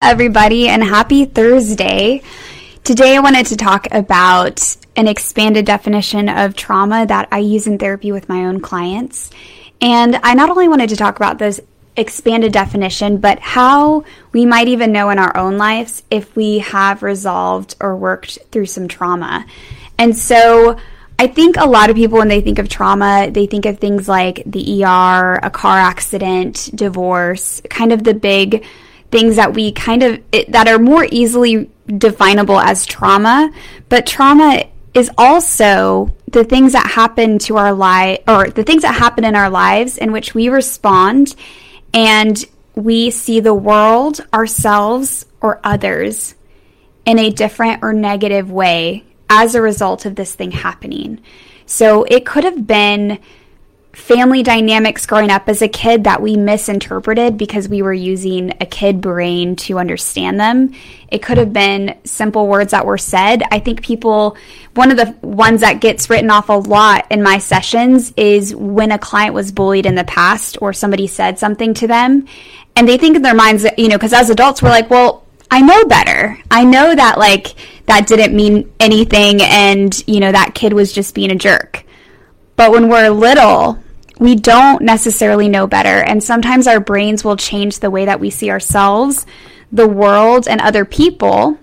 everybody, and happy Thursday. Today, I wanted to talk about an expanded definition of trauma that I use in therapy with my own clients. And I not only wanted to talk about this expanded definition, but how we might even know in our own lives if we have resolved or worked through some trauma. And so, I think a lot of people, when they think of trauma, they think of things like the ER, a car accident, divorce, kind of the big things that we kind of it, that are more easily definable as trauma, but trauma is also the things that happen to our life or the things that happen in our lives in which we respond and we see the world, ourselves, or others in a different or negative way as a result of this thing happening. So it could have been family dynamics growing up as a kid that we misinterpreted because we were using a kid brain to understand them. It could have been simple words that were said. I think people, one of the ones that gets written off a lot in my sessions is when a client was bullied in the past or somebody said something to them and they think in their minds that, you know, because as adults we're like, well, I know better. I know that like that didn't mean anything and, you know, that kid was just being a jerk. But when we're little, we don't necessarily know better. And sometimes our brains will change the way that we see ourselves, the world, and other people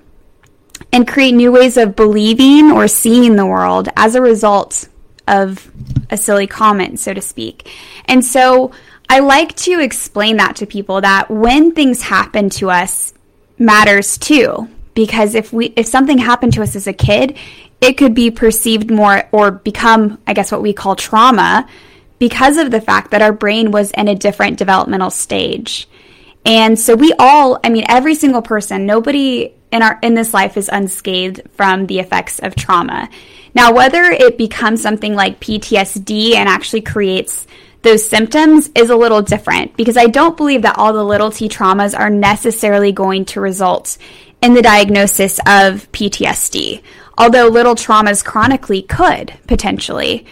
and create new ways of believing or seeing the world as a result of a silly comment, so to speak. And so I like to explain that to people that when things happen to us matters too. Because if we if something happened to us as a kid, it could be perceived more or become, I guess, what we call trauma because of the fact that our brain was in a different developmental stage. And so we all, I mean, every single person, nobody in our in this life is unscathed from the effects of trauma. Now, whether it becomes something like PTSD and actually creates those symptoms is a little different because I don't believe that all the little t traumas are necessarily going to result in the diagnosis of PTSD, although little traumas chronically could potentially.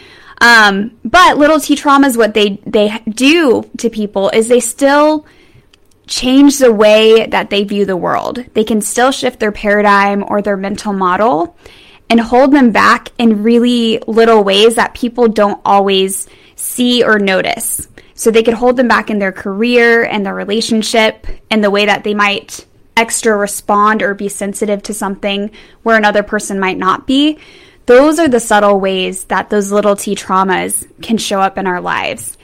Um, but little t traumas, what they they do to people is they still change the way that they view the world. They can still shift their paradigm or their mental model and hold them back in really little ways that people don't always see or notice. So they could hold them back in their career and their relationship and the way that they might extra respond or be sensitive to something where another person might not be. Those are the subtle ways that those little t traumas can show up in our lives.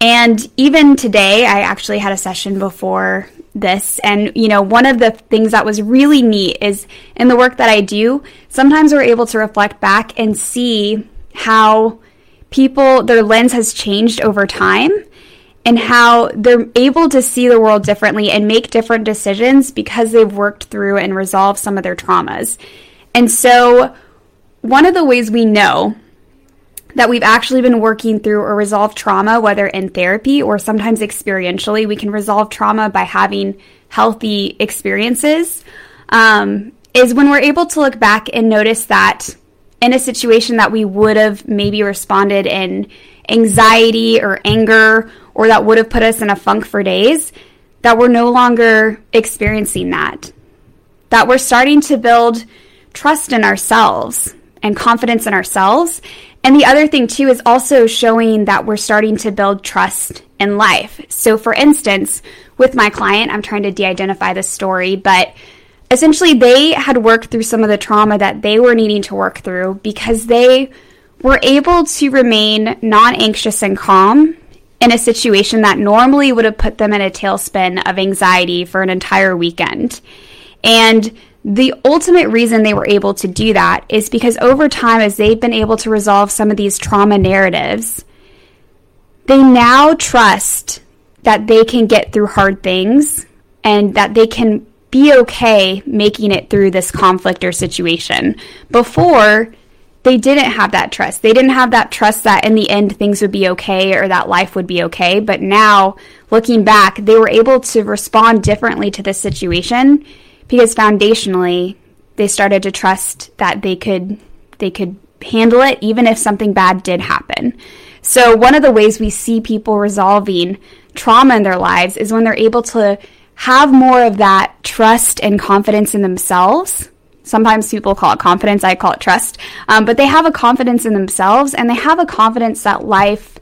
And even today, I actually had a session before this. And, you know, one of the things that was really neat is in the work that I do, sometimes we're able to reflect back and see how people, their lens has changed over time and how they're able to see the world differently and make different decisions because they've worked through and resolved some of their traumas. And so, one of the ways we know that we've actually been working through or resolved trauma, whether in therapy or sometimes experientially, we can resolve trauma by having healthy experiences, um, is when we're able to look back and notice that in a situation that we would have maybe responded in anxiety or anger, or that would have put us in a funk for days, that we're no longer experiencing that. That we're starting to build trust in ourselves and confidence in ourselves. And the other thing, too, is also showing that we're starting to build trust in life. So, for instance, with my client, I'm trying to de identify the story, but essentially they had worked through some of the trauma that they were needing to work through because they were able to remain non anxious and calm in a situation that normally would have put them in a tailspin of anxiety for an entire weekend. And the ultimate reason they were able to do that is because over time, as they've been able to resolve some of these trauma narratives, they now trust that they can get through hard things and that they can be okay making it through this conflict or situation. Before, they didn't have that trust. They didn't have that trust that in the end things would be okay or that life would be okay. But now, looking back, they were able to respond differently to this situation because foundationally they started to trust that they could they could handle it even if something bad did happen. So one of the ways we see people resolving trauma in their lives is when they're able to have more of that trust and confidence in themselves. Sometimes people call it confidence, I call it trust. Um, but they have a confidence in themselves and they have a confidence that life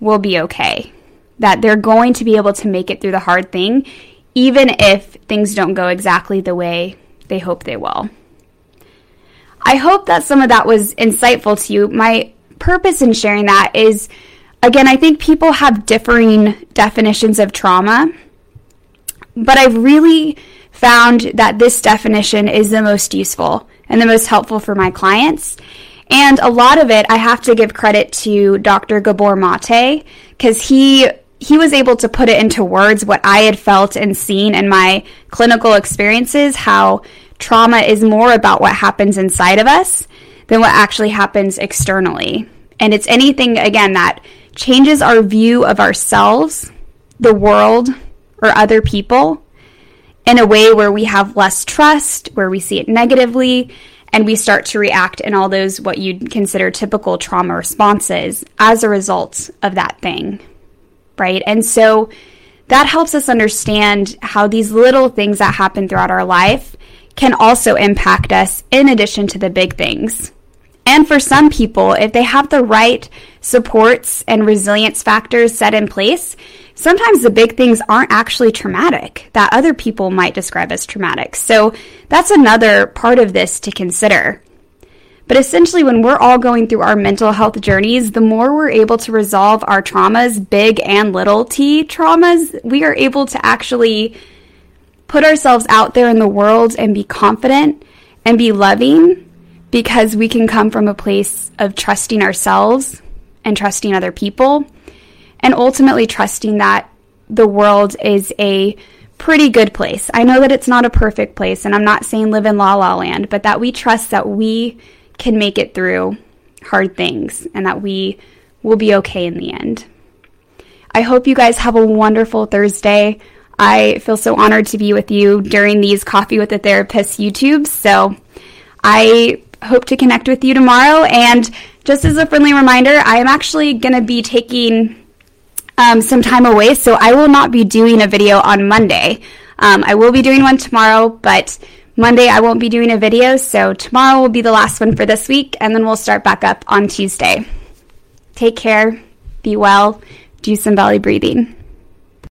will be okay, that they're going to be able to make it through the hard thing, even if things don't go exactly the way they hope they will. I hope that some of that was insightful to you. My purpose in sharing that is again, I think people have differing definitions of trauma, but I've really found that this definition is the most useful and the most helpful for my clients. And a lot of it, I have to give credit to Dr. Gabor Mate because he he was able to put it into words what I had felt and seen in my clinical experiences. How trauma is more about what happens inside of us than what actually happens externally, and it's anything again that changes our view of ourselves, the world, or other people in a way where we have less trust, where we see it negatively, and we start to react in all those what you'd consider typical trauma responses as a result of that thing. Right? And so that helps us understand how these little things that happen throughout our life can also impact us in addition to the big things. And for some people, if they have the right supports and resilience factors set in place, sometimes the big things aren't actually traumatic that other people might describe as traumatic. So that's another part of this to consider. But essentially, when we're all going through our mental health journeys, the more we're able to resolve our traumas, big and little t traumas, we are able to actually put ourselves out there in the world and be confident and be loving because we can come from a place of trusting ourselves and trusting other people and ultimately trusting that the world is a pretty good place. I know that it's not a perfect place and I'm not saying live in la la land, but that we trust that we can make it through hard things and that we will be okay in the end. I hope you guys have a wonderful Thursday. I feel so honored to be with you during these Coffee with a Therapist YouTubes. So I hope to connect with you tomorrow. And just as a friendly reminder, I am actually going to be taking um, some time away, so I will not be doing a video on Monday. Um, I will be doing one tomorrow, but Monday I won't be doing a video, so tomorrow will be the last one for this week, and then we'll start back up on Tuesday. Take care, be well, do some belly breathing.